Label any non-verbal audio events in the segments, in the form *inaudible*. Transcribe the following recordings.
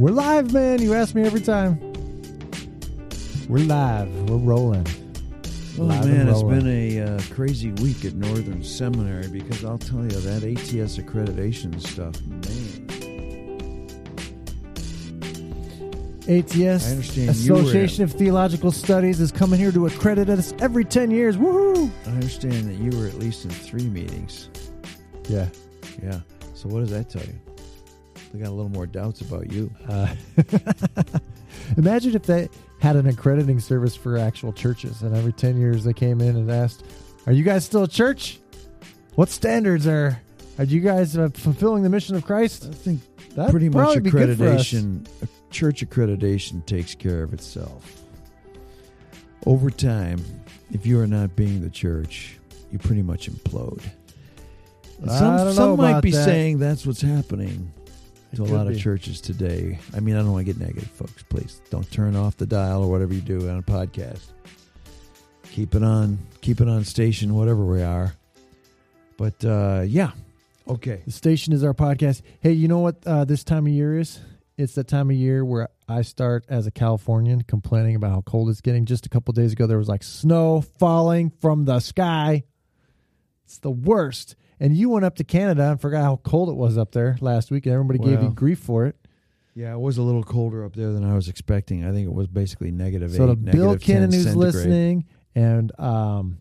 We're live, man. You ask me every time. We're live. We're rolling. Oh Live man, it's been a uh, crazy week at Northern Seminary because I'll tell you that ATS accreditation stuff, man. ATS, I understand Association of Theological Studies, is coming here to accredit us every 10 years. Woohoo! I understand that you were at least in three meetings. Yeah. Yeah. So what does that tell you? They got a little more doubts about you. Uh, *laughs* imagine if they had an accrediting service for actual churches, and every 10 years they came in and asked, Are you guys still a church? What standards are. Are you guys uh, fulfilling the mission of Christ? I think That'd pretty much probably be good for us. accreditation, church accreditation takes care of itself. Over time, if you are not being the church, you pretty much implode. Some, some might be that. saying that's what's happening to a lot of churches today. I mean, I don't want to get negative, folks. Please don't turn off the dial or whatever you do on a podcast. Keep it on, keep it on station, whatever we are. But uh, yeah, okay. The station is our podcast. Hey, you know what uh, this time of year is? It's that time of year where I start as a Californian complaining about how cold it's getting. Just a couple days ago, there was like snow falling from the sky. It's the worst. And you went up to Canada and forgot how cold it was up there last week, and everybody gave you grief for it. Yeah, it was a little colder up there than I was expecting. I think it was basically negative So eight, Bill 10 who's listening, and um,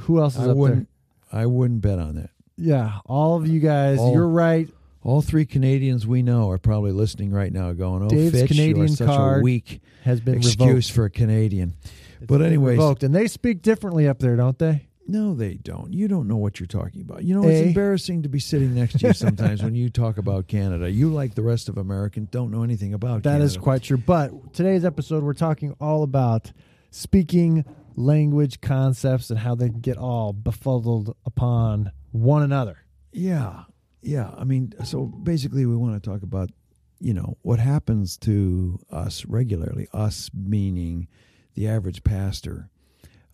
who else is I up there? wouldn't. I wouldn't bet on that. Yeah, all of you guys, All- you're right. All three Canadians we know are probably listening right now, going, "Oh, Dave's Fitch, you Canadian such card a weak Has been excuse revoked. for a Canadian." It's but been anyways- revoked, and they speak differently up there, don't they? No, they don't. You don't know what you're talking about. You know, it's Eh? embarrassing to be sitting next to you *laughs* sometimes when you talk about Canada. You, like the rest of Americans, don't know anything about That Canada. is quite true. But today's episode, we're talking all about speaking language concepts and how they get all befuddled upon one another. Yeah, yeah. I mean, so basically, we want to talk about, you know, what happens to us regularly. Us meaning the average pastor.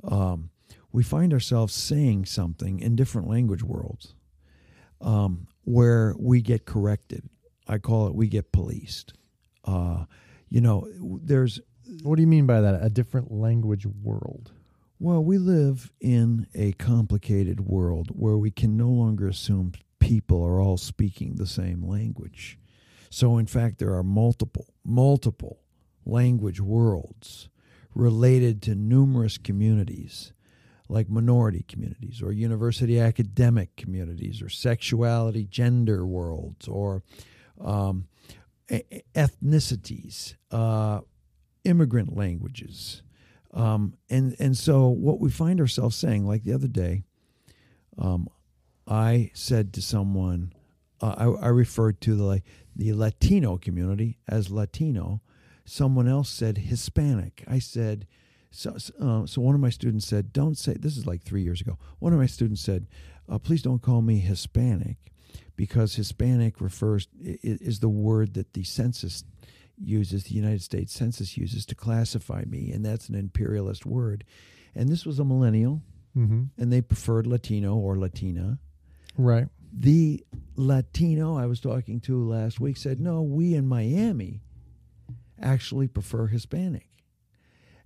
Um, we find ourselves saying something in different language worlds, um, where we get corrected. I call it we get policed. Uh, you know, there's What do you mean by that? A different language world. Well, we live in a complicated world where we can no longer assume people are all speaking the same language. So, in fact, there are multiple, multiple language worlds related to numerous communities, like minority communities, or university academic communities, or sexuality, gender worlds, or um, ethnicities, uh, immigrant languages. Um, and and so what we find ourselves saying, like the other day, um, I said to someone, uh, I, I referred to the like, the Latino community as Latino. Someone else said Hispanic. I said, so uh, so one of my students said, don't say. This is like three years ago. One of my students said, uh, please don't call me Hispanic, because Hispanic refers is the word that the census uses, the United States Census uses to classify me, and that's an imperialist word. And this was a millennial, Mm-hmm. and they preferred Latino or Latina. Right. The Latino I was talking to last week said, no, we in Miami actually prefer Hispanic.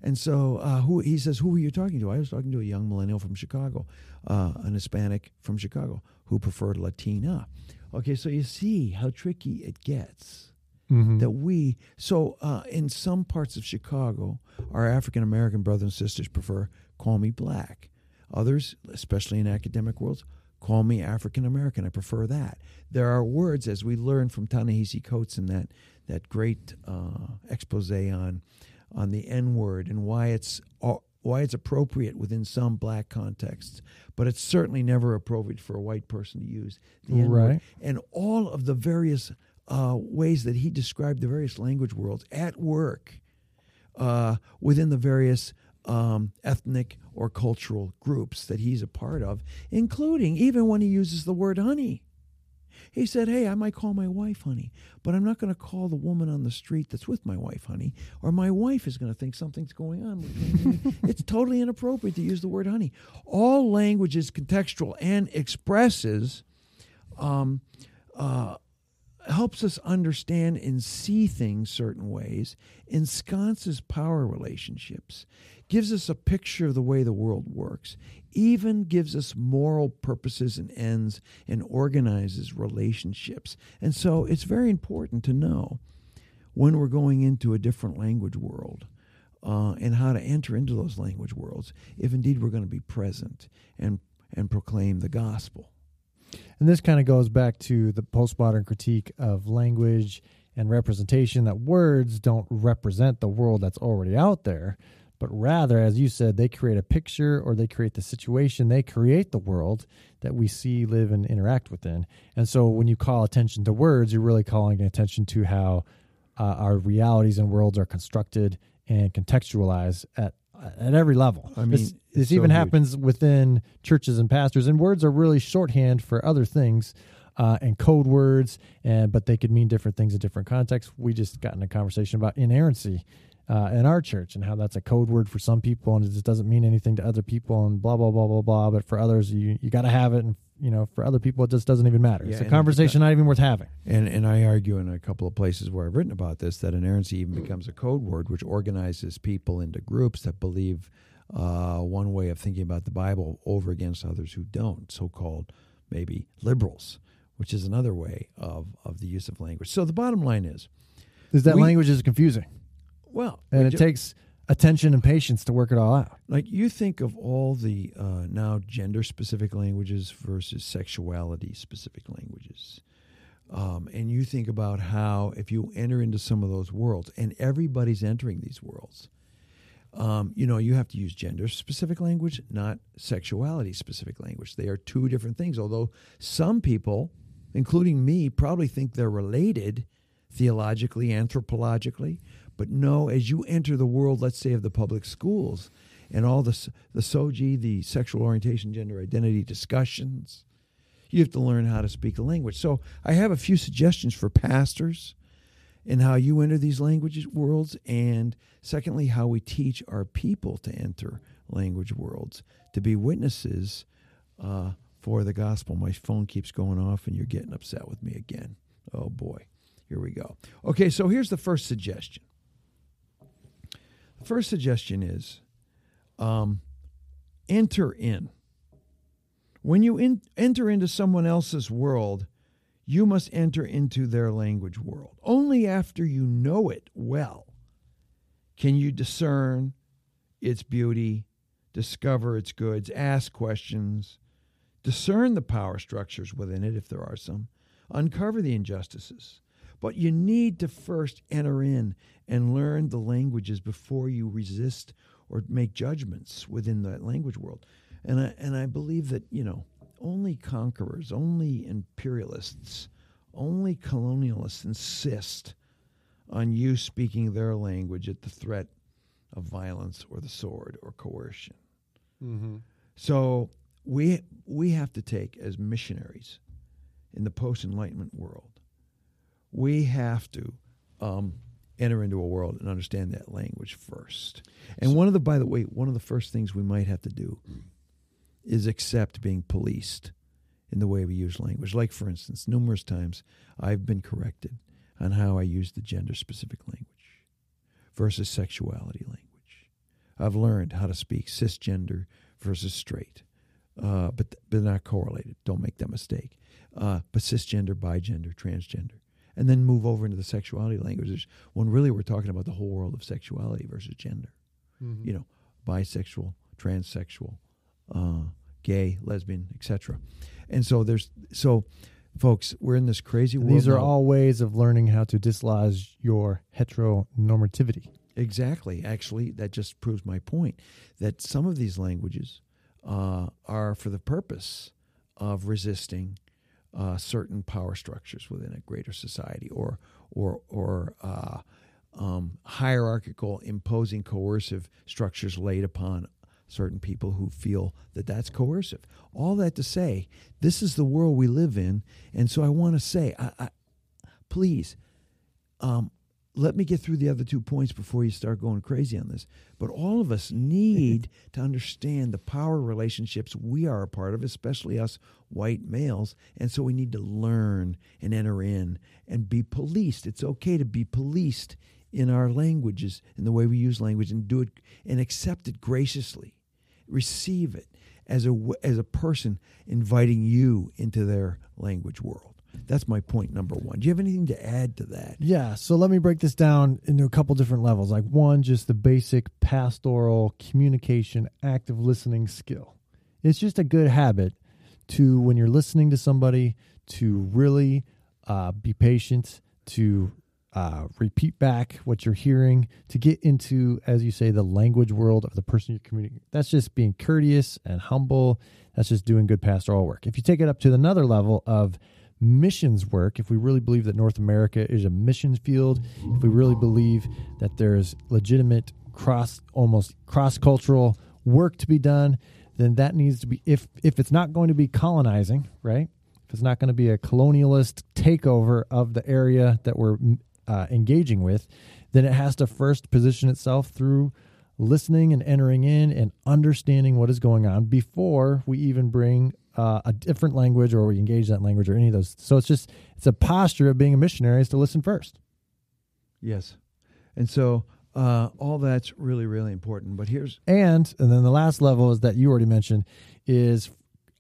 And so uh, who he says, who were you talking to? I was talking to a young millennial from Chicago, uh, an Hispanic from Chicago who preferred Latina. Okay, so you see how tricky it gets Mm-hmm. that we so uh, in some parts of Chicago, our African American brothers and sisters prefer call me black. Others, especially in academic worlds, call me African American. I prefer that. There are words, as we learned from Ta-Nehisi Coates in that that great uh, expose on on the N word and why it's uh, why it's appropriate within some black contexts, but it's certainly never appropriate for a white person to use the N word. Right. And all of the various uh, ways that he described the various language worlds at work uh, within the various um, ethnic or cultural groups that he's a part of, including even when he uses the word honey. He said, Hey, I might call my wife honey, but I'm not going to call the woman on the street that's with my wife honey, or my wife is going to think something's going on. With me. *laughs* It's totally inappropriate to use the word honey. All language is contextual and expresses. Um, uh, helps us understand and see things certain ways, ensconces power relationships, gives us a picture of the way the world works, even gives us moral purposes and ends, and organizes relationships. And so it's very important to know when we're going into a different language world. Uh, and how to enter into those language worlds if indeed we're going to be present and and proclaim the gospel. And this kind of goes back to the postmodern critique of language and representation that words don't represent the world that's already out there, but rather, as you said, they create a picture or they create the situation, they create the world that we see, live, and interact within. And so when you call attention to words, you're really calling attention to how uh, our realities and worlds are constructed and contextualized at at every level. I mean, this, this so even huge. happens within churches and pastors, and words are really shorthand for other things. Uh, and code words, and but they could mean different things in different contexts. We just got in a conversation about inerrancy uh, in our church and how that's a code word for some people, and it just doesn't mean anything to other people, and blah blah blah blah blah. But for others, you you got to have it, and you know, for other people, it just doesn't even matter. Yeah, it's a conversation not even worth having. And and I argue in a couple of places where I've written about this that inerrancy even becomes a code word which organizes people into groups that believe uh, one way of thinking about the Bible over against others who don't, so called maybe liberals, which is another way of, of the use of language. So the bottom line is Is that We- language is confusing, well, and it takes attention and patience to work it all out. like you think of all the uh, now gender specific languages versus sexuality specific languages. Um, and you think about how if you enter into some of those worlds, and everybody's entering these worlds, um, you know, you have to use gender specific language, not sexuality specific language. They are two different things. Although some people, including me, probably think they're related theologically, anthropologically. But no, as you enter the world, let's say, of the public schools and all the, the SOGI, the sexual orientation, gender identity discussions, you have to learn how to speak the language. So I have a few suggestions for pastors and how you enter these language worlds, and secondly, how we teach our people to enter language worlds to be witnesses uh, for the gospel. My phone keeps going off, and you're getting upset with me again. Oh boy, here we go. Okay, so here's the first suggestion. First suggestion is um, enter in. When you in, enter into someone else's world, you must enter into their language world. Only after you know it well can you discern its beauty, discover its goods, ask questions, discern the power structures within it, if there are some, uncover the injustices. But you need to first enter in and learn the languages before you resist or make judgments within that language world. And I, and I believe that, you know, only conquerors, only imperialists, only colonialists insist on you speaking their language at the threat of violence or the sword or coercion. Mm-hmm. So we we have to take as missionaries in the post enlightenment world. We have to um, enter into a world and understand that language first. And one of the by the way, one of the first things we might have to do is accept being policed in the way we use language. Like for instance, numerous times I've been corrected on how I use the gender specific language versus sexuality language. I've learned how to speak cisgender versus straight, uh, but but they're not correlated. Don't make that mistake. Uh, but cisgender, bigender, transgender, and then move over into the sexuality languages when really we're talking about the whole world of sexuality versus gender. You know, bisexual, transsexual, uh, gay, lesbian, etc. And so there's so, folks, we're in this crazy world. These are now. all ways of learning how to dislodge your heteronormativity. Exactly. Actually, that just proves my point that some of these languages uh, are for the purpose of resisting uh, certain power structures within a greater society, or or or uh, um, hierarchical, imposing, coercive structures laid upon certain people who feel that that's coercive. All that to say, this is the world we live in, and so I want to say, I, I, please, um, let me get through the other two points before you start going crazy on this. But all of us need *laughs* to understand the power relationships we are a part of, especially us white males. And so we need to learn and enter in and be policed. It's okay to be policed in our languages, in the way we use language, and do it and accept it graciously. Receive it as a, as a person inviting you into their language world. That's my point number one. Do you have anything to add to that? Yeah, so let me break this down into a couple different levels. Like one, just the basic pastoral communication, active listening skill. It's just a good habit to when you're listening to somebody to really uh, be patient, to uh, repeat back what you're hearing, to get into, as you say, the language world of the person you're communicating. That's just being courteous and humble. That's just doing good pastoral work. If you take it up to another level of missions work, if we really believe that North America is a missions field, if we really believe that there's legitimate cross almost cross cultural work to be done, then that needs to be if if it's not going to be colonizing, right? If it's not going to be a colonialist takeover of the area that we're uh, engaging with, then it has to first position itself through listening and entering in and understanding what is going on before we even bring uh, a different language or we engage that language or any of those. So it's just it's a posture of being a missionary is to listen first. Yes, and so uh, all that's really really important. But here's and and then the last level is that you already mentioned is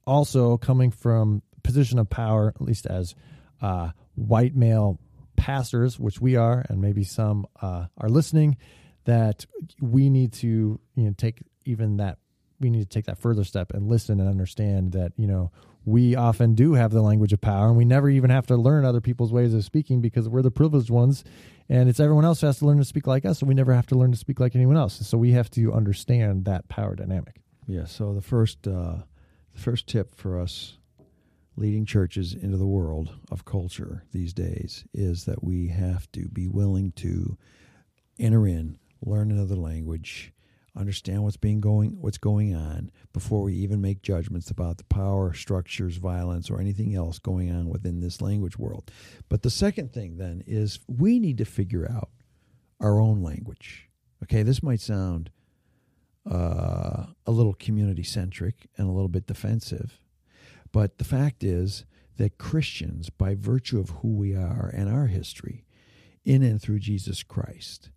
also coming from position of power, at least as uh, white male pastors, which we are, and maybe some uh, are listening. That we need to you know take even that we need to take that further step and listen and understand that you know we often do have the language of power and we never even have to learn other people's ways of speaking because we're the privileged ones and it's everyone else who has to learn to speak like us so we never have to learn to speak like anyone else. So we have to understand that power dynamic. Yeah so the first uh, the first tip for us leading churches into the world of culture these days is that we have to be willing to enter in learn another language understand what's being going what's going on before we even make judgments about the power structures violence or anything else going on within this language world. But the second thing then is we need to figure out our own language. Okay this might sound uh, a little community centric and a little bit defensive but the fact is that Christians by virtue of who we are and our history in and through Jesus Christ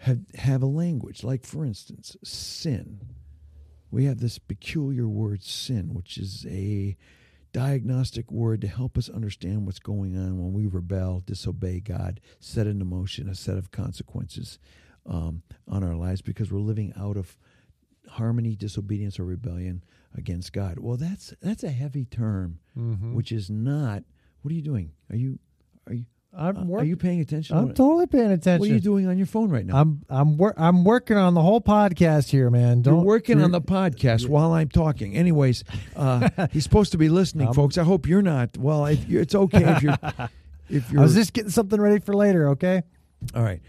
have, have a language. Like, for instance, sin. We have this peculiar word, sin, which is a diagnostic word to help us understand what's going on when we rebel, disobey God, set into motion a set of consequences um, on our lives because we're living out of harmony, disobedience, or rebellion against God. Well, that's that's a heavy term, mm-hmm. which is not. What are you doing? Are you are you I'm uh, are you paying attention? I'm totally paying attention. What are you doing on your phone right now? I'm I'm wor- I'm working on the whole podcast here, man. Don't, you're working you're, on the podcast while I'm talking. Anyways, uh, *laughs* he's supposed to be listening, um, folks. I hope you're not. Well, it's okay if you're. *laughs* If you're, I was just getting something ready for later. Okay. All right.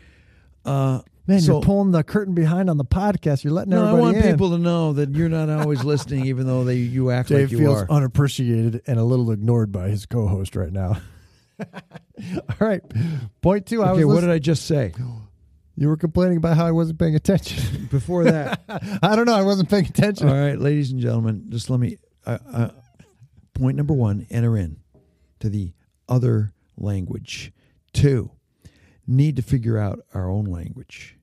Uh, Man, so, you're pulling the curtain behind on the podcast. You're letting no, everybody I want in. people to know that you're not always listening, even though they you act Dave like you feels are. unappreciated and a little ignored by his co-host right now. All right. Point two. Okay, what did I just say? You were complaining about how I wasn't paying attention. *laughs* Before that, *laughs* I don't know. I wasn't paying attention. All right, ladies and gentlemen, just let me. Uh, uh, point number one: enter in to the other language. Two, need to figure out our own language.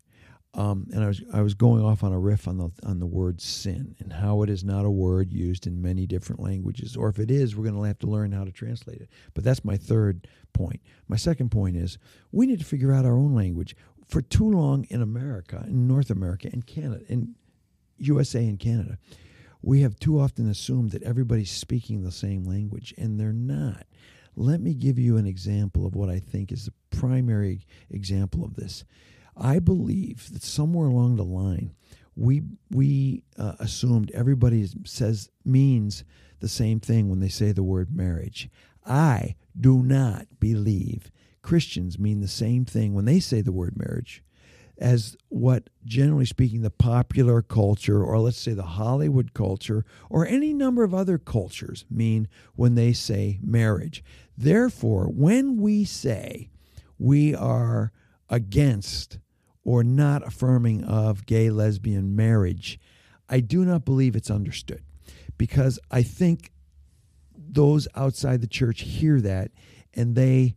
Um, and I was I was going off on a riff on the on the word sin and how it is not a word used in many different languages, or if it is, we're going to have to learn how to translate it. But that's my third point. My second point is we need to figure out our own language. For too long in America, in North America, and Canada, in USA and Canada, we have too often assumed that everybody's speaking the same language, and they're not. Let me give you an example of what I think is the primary example of this. I believe that somewhere along the line, we we uh, assumed everybody says means the same thing when they say the word marriage. I do not believe Christians mean the same thing when they say the word marriage as what, generally speaking, the popular culture, or let's say the Hollywood culture, or any number of other cultures mean when they say marriage. Therefore, when we say we are against or not affirming of gay lesbian marriage, I do not believe it's understood because I think those outside the church hear that and they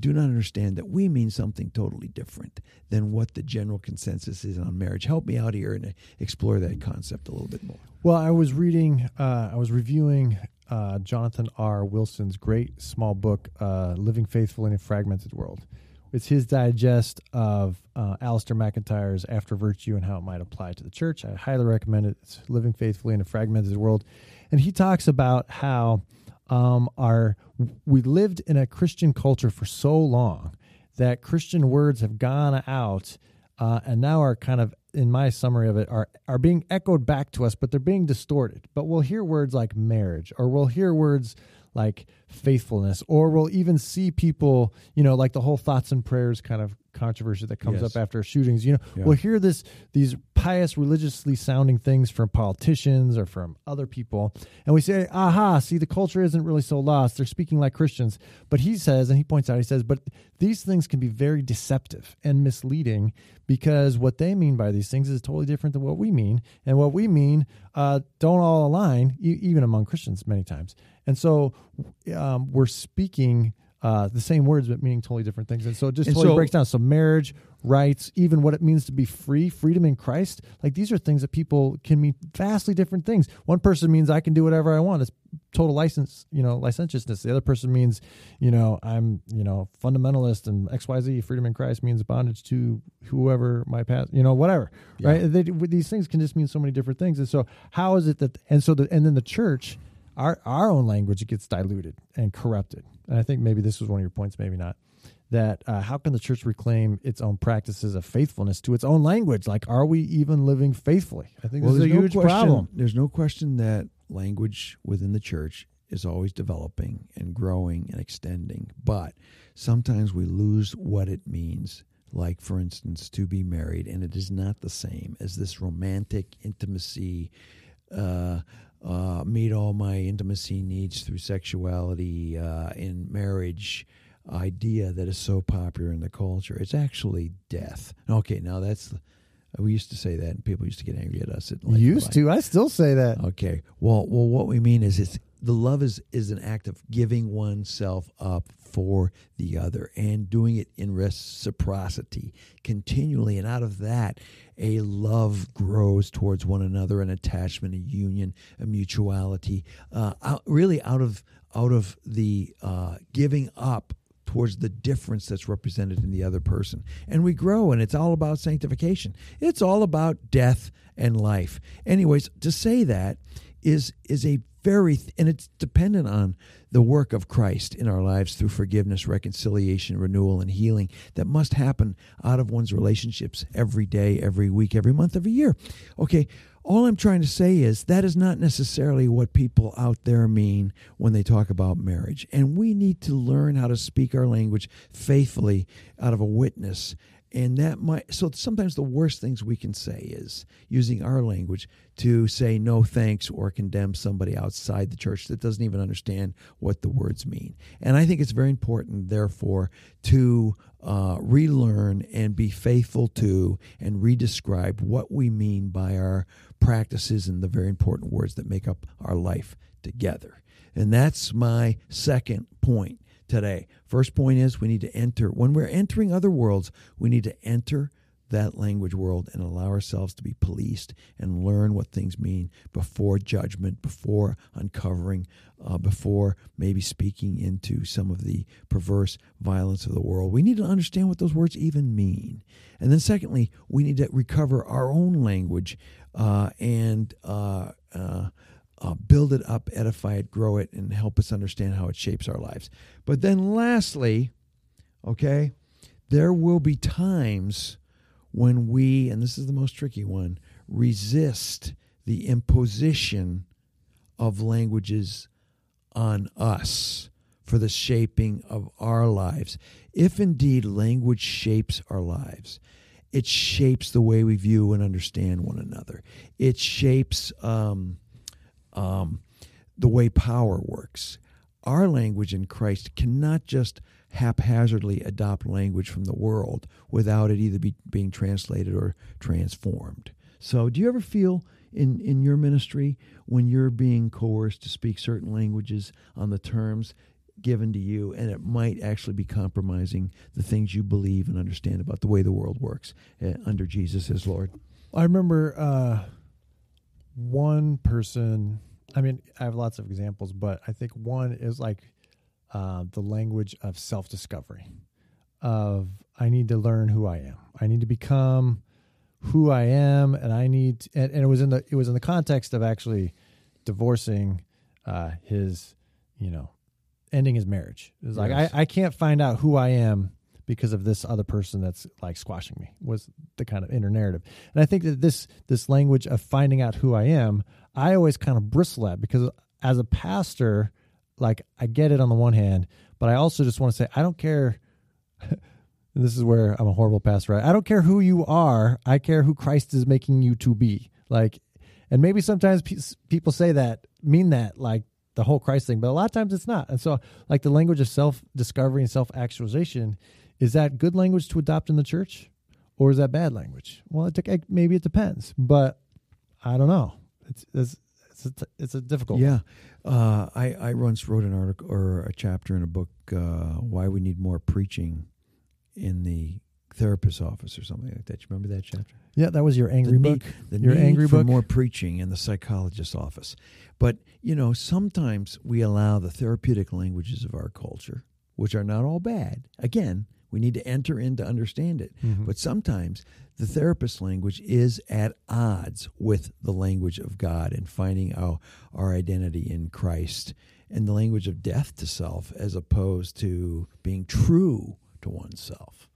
do not understand that we mean something totally different than what the general consensus is on marriage. Help me out here and explore that concept a little bit more. Well, I was reading, uh, I was reviewing uh, Jonathan R. Wilson's great small book, uh, Living Faithfully in a Fragmented World. It's his digest of uh, Alasdair MacIntyre's After Virtue and how it might apply to the church. I highly recommend it. It's Living Faithfully in a Fragmented World. And he talks about how um, our we lived in a Christian culture for so long that Christian words have gone out uh, and now are kind of in my summary of it are are being echoed back to us, but they're being distorted. But we'll hear words like marriage, or we'll hear words like faithfulness, or we'll even see people, you know, like the whole thoughts and prayers kind of controversy that comes yes. up after shootings. You know, yeah. we'll hear this these pious, religiously sounding things from politicians or from other people, and we say, "Aha! See, the culture isn't really so lost. They're speaking like Christians." But he says, and he points out, he says, "But these things can be very deceptive and misleading because what they mean by these things is totally different than what we mean, and what we mean uh, don't all align, even among Christians many times." And so um, we're speaking uh, the same words but meaning totally different things. And so it just and totally so, breaks down. So marriage, rights, even what it means to be free, freedom in Christ, like these are things that people can mean vastly different things. One person means I can do whatever I want. It's total license, you know, licentiousness. The other person means, you know, I'm, you know, fundamentalist and XYZ, freedom in Christ means bondage to whoever my past, you know, whatever, yeah. right? They, these things can just mean so many different things. And so how is it that, and so the, and then the church, our our own language gets diluted and corrupted. And I think maybe this was one of your points, maybe not. That uh, how can the church reclaim its own practices of faithfulness to its own language? Like, are we even living faithfully? I think well, this is a no huge question, problem. There's no question that language within the church is always developing and growing and extending, but sometimes we lose what it means like for instance to be married and it is not the same as this romantic intimacy uh, uh, meet all my intimacy needs through sexuality uh, in marriage idea that is so popular in the culture. It's actually death. Okay, now that's we used to say that, and people used to get angry at us. At used to. I still say that. Okay. Well, well, what we mean is it's the love is is an act of giving oneself up for the other and doing it in reciprocity continually, and out of that, a love grows towards one another, an attachment, a union, a mutuality. Uh, out, really, out of out of the uh, giving up towards the difference that's represented in the other person. And we grow, and it's all about sanctification. It's all about death and life. Anyways, to say that is is a very and it's dependent on the work of Christ in our lives through forgiveness, reconciliation, renewal, and healing that must happen out of one's relationships every day, every week, every month, every year. Okay, all I'm trying to say is that is not necessarily what people out there mean when they talk about marriage. And we need to learn how to speak our language faithfully out of a witness and that might so sometimes the worst things we can say is using our language to say no thanks or condemn somebody outside the church that doesn't even understand what the words mean. And i think it's very important therefore to uh, relearn and be faithful to and redescribe what we mean by our practices and the very important words that make up our life together. And that's my second point today. First point is we need to enter, when we're entering other worlds, we need to enter that language world and allow ourselves to be policed and learn what things mean before judgment, before uncovering, uh, before maybe speaking into some of the perverse violence of the world. We need to understand what those words even mean. And then, secondly, we need to recover our own language uh, and uh, uh build it up, edify it, grow it, and help us understand how it shapes our lives. But then, lastly, okay, there will be times when we, and this is the most tricky one, resist the imposition of languages on us for the shaping of our lives. If indeed language shapes our lives, it shapes the way we view and understand one another. It shapes um, um, the way power works. Our language in Christ cannot just haphazardly adopt language from the world without it either be, being translated or transformed. So, do you ever feel in, in your ministry when you're being coerced to speak certain languages on the terms given to you, and it might actually be compromising the things you believe and understand about the way the world works uh, under Jesus as Lord? I remember uh, one person. I mean, I have lots of examples, but I think one is like uh, the language of self discovery. Of I need to learn who I am. I need to become who I am, and I need. And, and it was in the it was in the context of actually divorcing uh, his, you know, ending his marriage. It was like I, I can't find out who I am because of this other person that's like squashing me was the kind of inner narrative. And I think that this this language of finding out who I am, I always kind of bristle at because as a pastor, like I get it on the one hand, but I also just want to say I don't care and *laughs* this is where I'm a horrible pastor. Right? I don't care who you are. I care who Christ is making you to be. Like, and maybe sometimes pe- people say that, mean that, like the whole Christ thing, but a lot of times it's not. And so, like the language of self discovery and self actualization, is that good language to adopt in the church, or is that bad language? Well, it maybe it depends, but I don't know. It's it's it's a, it's a difficult. Yeah, uh, I I once wrote an article or a chapter in a book, uh, "Why We Need More Preaching in the Therapist's Office" or something like that. You remember that chapter? yeah. That was your angry the book. Need, the Your need angry for book? more preaching in the psychologist's office. But you know, sometimes we allow the therapeutic languages of our culture, which are not all bad. Again, we need to enter in to understand it. Mhm. But sometimes the therapist language is at odds with the language of God and finding our, our identity in Christ and the language of death to self as opposed to being true to oneself.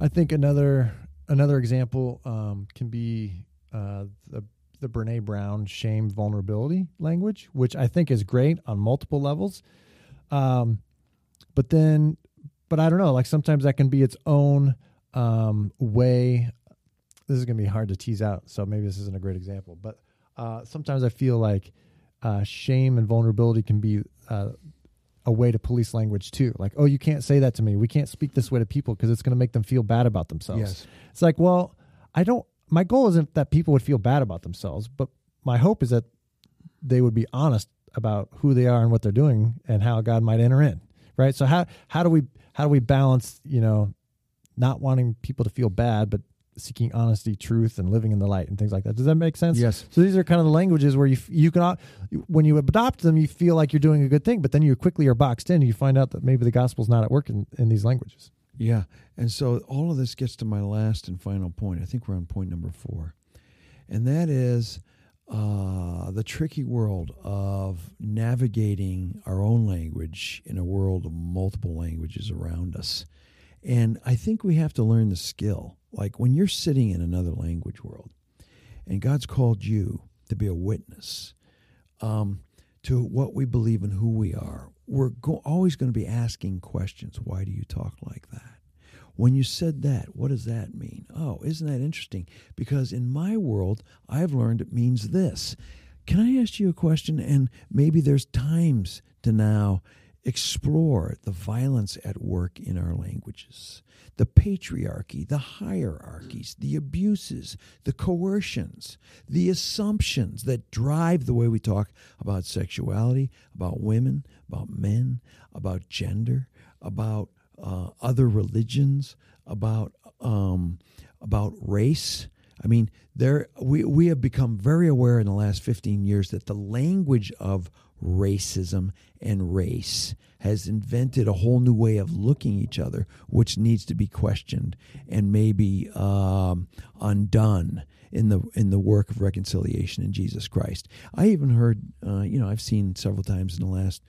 I think another another example um, can be uh, the the Brene Brown shame vulnerability language, which I think is great on multiple levels. Um, but then, but I don't know. Like sometimes that can be its own um, way. This is going to be hard to tease out, so maybe this isn't a great example. But uh, sometimes I feel like uh, shame and vulnerability can be uh, a way to police language too. Like, oh, you can't say that to me. We can't speak this way to people because it's going to make them feel bad about themselves. It's like, well, I don't. My goal isn't that people would feel bad about themselves, but my hope is that they would be honest about who they are and what they're doing and how God might enter in. Right. So how how do we how do we balance you know not wanting people to feel bad, but seeking honesty, truth, and living in the light and things like that. Does that make sense? Yes. So these are kind of the languages where you you can when you adopt them, you feel like you're doing a good thing, but then you quickly are boxed in. And you find out that maybe the gospel's not at work in, in these languages. Yeah. And so all of this gets to my last and final point. I think we're on point number four. And that is uh, the tricky world of navigating our own language in a world of multiple languages around us. And I think we have to learn the skill. Like when you're sitting in another language world and God's called you to be a witness um, to what we believe and who we are, we're go- always going to be asking questions. Why do you talk like that? When you said that, what does that mean? Oh, isn't that interesting? Because in my world, I've learned it means this. Can I ask you a question? And maybe there's times to now explore the violence at work in our languages, the patriarchy, the hierarchies, the abuses, the coercions, the assumptions that drive the way we talk about sexuality, about women, about men, about gender, about uh, other religions, about um, about race. I mean, there we we have become very aware in the last fifteen years that the language of racism and race has invented a whole new way of looking each other, which needs to be questioned and maybe um, undone in the in the work of reconciliation in Jesus Christ. I even heard, uh, you know, I've seen several times in the last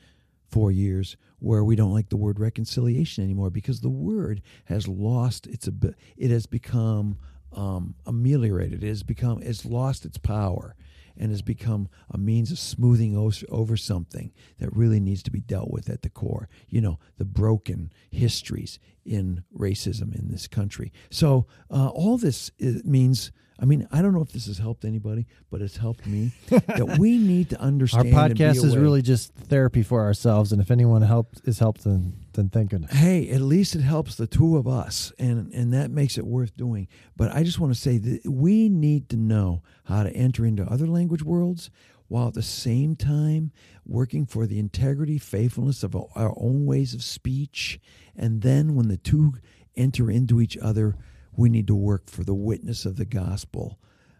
four years where we don't like the word reconciliation anymore because the word has lost its it has become um, ameliorated. It has become it's lost its power and has become a means of smoothing over something that really needs to be dealt with at the core. You know the broken histories in racism in this country. So uh, all this it means. I mean, I don't know if this has helped anybody, but it's helped me. *laughs* that we need to understand. Our podcast is really just therapy for ourselves, and if anyone helped is helped, then then thank goodness. hey, at least it helps the two of us, and and that makes it worth doing. But I just want to say that we need to know how to enter into other language worlds while at the same time working for the integrity, faithfulness of our own ways of speech, and then when the two enter into each other, we need to work for the witness of the gospel.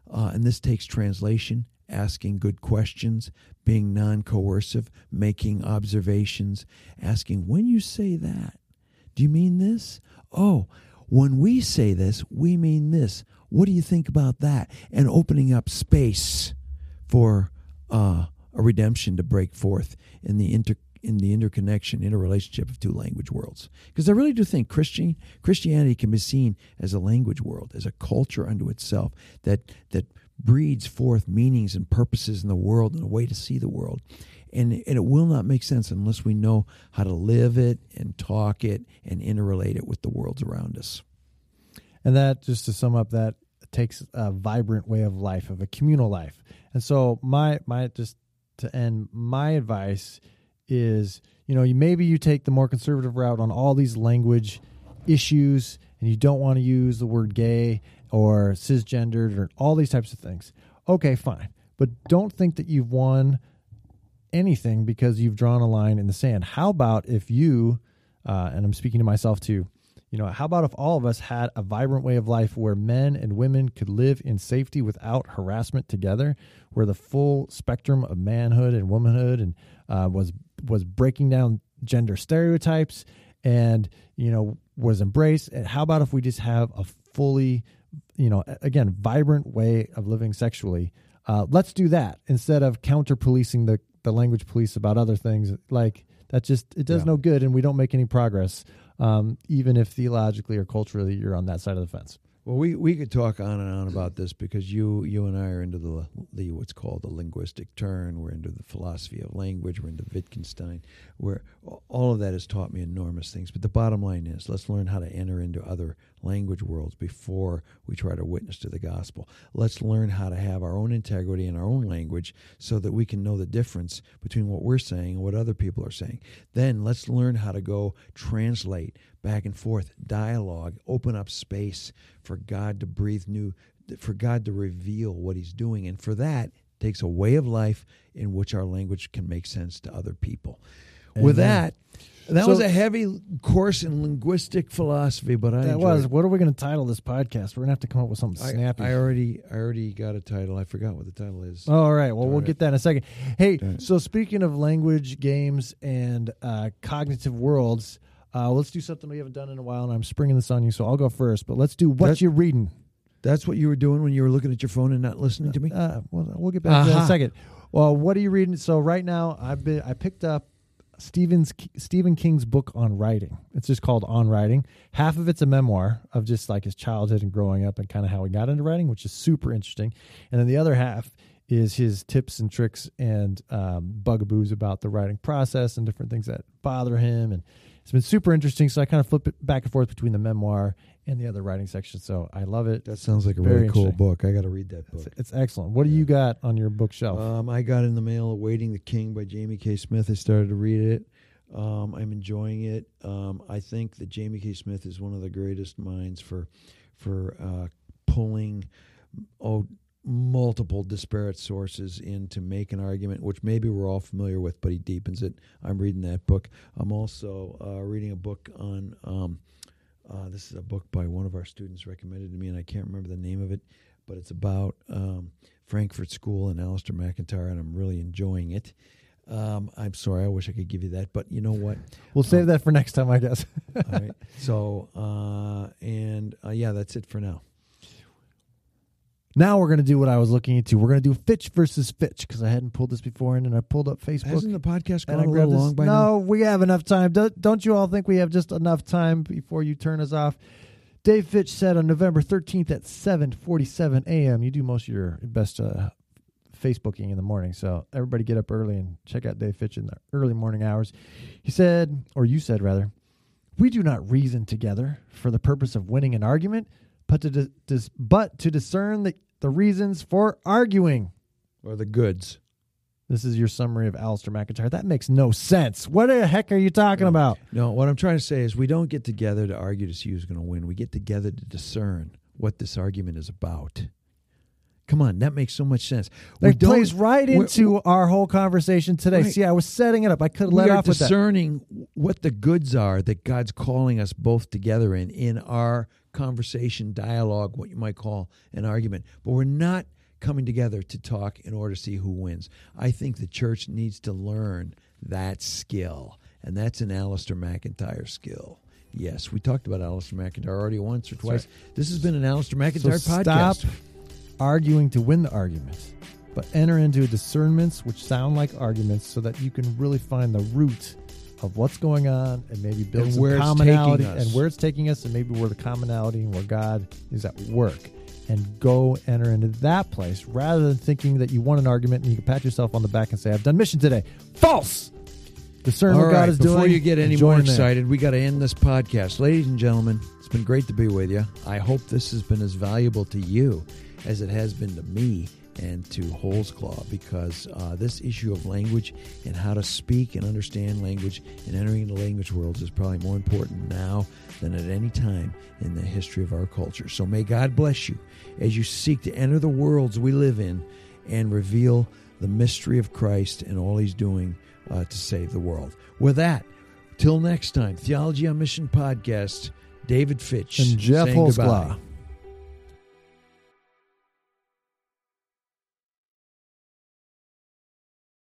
Uh, and this takes translation, asking good questions, being non coercive, making observations, asking, when you say that, do you mean this? Oh, when we say this, we mean this. What do you think about that? And opening up space for uh, a redemption to break forth in the inter in the interconnection, interrelationship of two language worlds. Because I really do think Christian Christianity can be seen as a language world, as a culture unto itself that that breeds forth meanings and purposes in the world and a way to see the world. And, and it will not make sense unless we know how to live it and talk it and interrelate it with the worlds around us. And that, just to sum up, that takes a vibrant way of life, of a communal life. And so, my my just to end, my advice is, you know, you maybe you take the more conservative route on all these language issues, and you don't want to use the word gay or cisgendered or all these types of things. Okay, fine, but don't think that you've won anything because you've drawn a line in the sand. How about if you, uh, and I'm speaking to myself too, you know, how about if all of us had a vibrant way of life where men and women could live in safety without harassment together, where the full spectrum of manhood and womanhood and uh, was was breaking down gender stereotypes and you know was embraced. And how about if we just have a fully, you know, again, vibrant way of living sexually? Uh, let's do that instead of counter policing the the language police about other things like that. Just it does Yeah. no good, and we don't make any progress um, even if theologically or culturally you're on that side of the fence. Well, we, we could talk on and on about this because you you and I are into the the what's called the linguistic turn. We're into the philosophy of language. We're into Wittgenstein. Where all of that has taught me enormous things. But the bottom line is, let's learn how to enter into other language worlds before we try to witness to the gospel. Let's learn how to have our own integrity in our own language so that we can know the difference between what we're saying and what other people are saying. Then let's learn how to go translate back and forth, dialogue, open up space for God to breathe new, for God to reveal what He's doing. And for that, takes a way of life in which our language can make sense to other people. With that, that So- was a heavy course in linguistic philosophy, but I that was. it. What are we going to title this podcast? We're going to have to come up with something I, snappy. I already, I already got a title. I forgot what the title is. All right. Well, we'll it. get that in a second. Hey, Darn so speaking of language, games, and uh, cognitive worlds, uh, let's do something we haven't done in a while, and I'm springing this on you, so I'll go first. But let's do what That- you reading. That's what you were doing when you were looking at your phone and not listening to me. Uh, well, we'll get back to that in a second. Well, what are you reading? So right now, I've been I picked up Stephen's Stephen King's book on writing. It's just called On Writing. Half of it's a memoir of just like his childhood and growing up and kind of how he got into writing, which is super interesting. And then the other half is his tips and tricks and um, bugaboos about the writing process and different things that bother him. And it's been super interesting. So I kind of flip it back and forth between the memoir and the other writing section. So I love it. That sounds like a Very really cool book. I got to read that It's, book. it's excellent. What do you got on your bookshelf? Um, I got in the mail "Awaiting the King" by Jamie K. Smith. I started to read it. Um, I'm enjoying it. Um, I think that Jamie K. Smith is one of the greatest minds for for uh, pulling oh multiple disparate sources in to make an argument, which maybe we're all familiar with, but he deepens it. I'm reading that book. I'm also uh, reading a book on. Um, uh, this is a book by one of our students recommended to me, and I can't remember the name of it, but it's about um, Frankfurt School and Alasdair MacIntyre, and I'm really enjoying it. Um, I'm sorry, I wish I could give you that, but you know what? We'll save that for next time, I guess. All right. *laughs* So, uh, and uh, yeah, that's it for now. Now we're going to do what I was looking into. We're going to do Fitch versus Fitch because I hadn't pulled this before, and then I pulled up Facebook. Hasn't the podcast gone a little long by now? no, we have enough time. Don't, don't you all think we have just enough time before you turn us off? Dave Fitch said on November 13th at 7:47 a.m. You do most of your best uh, Facebooking in the morning, so everybody get up early and check out Dave Fitch in the early morning hours. He said, or you said rather, We do not reason together for the purpose of winning an argument, but to dis- dis- but to discern the, the reasons for arguing. Or the goods. This is your summary of Alasdair MacIntyre. That makes no sense. What the heck are you talking about? No, what I'm trying to say is we don't get together to argue to see who's going to win. We get together to discern what this argument is about. Come on, that makes so much sense. We That plays right we're- into our whole conversation today. Right. See, I was setting it up. I could have let off with that. discerning what the goods are that God's calling us both together in in our conversation, dialogue, what you might call an argument. But we're not coming together to talk in order to see who wins. I think the church needs to learn that skill, and that's an Alasdair MacIntyre skill. Yes, we talked about Alasdair MacIntyre already once or twice. This has been an Alasdair So MacIntyre stop arguing to win the argument, but enter into discernments which sound like arguments so that you can really find the root of what's going on and maybe build And some where it's commonality taking us. and where it's taking us and maybe where the commonality and where God is at work. And go enter into that place rather than thinking that you won an argument and you can pat yourself on the back and say, I've done mission today. False! Discern All what God is before doing. Before you get any more excited, we got to end this podcast. Ladies and gentlemen, it's been great to be with you. I hope this has been as valuable to you as it has been to me and to Holsclaw because uh, this issue of language and how to speak and understand language and entering the language worlds is probably more important now than at any time in the history of our culture. So may God bless you as you seek to enter the worlds we live in and reveal the mystery of Christ and all he's doing uh, to save the world. With that, till next time, Theology on Mission podcast, David Fitch And Geoff. Holsclaw.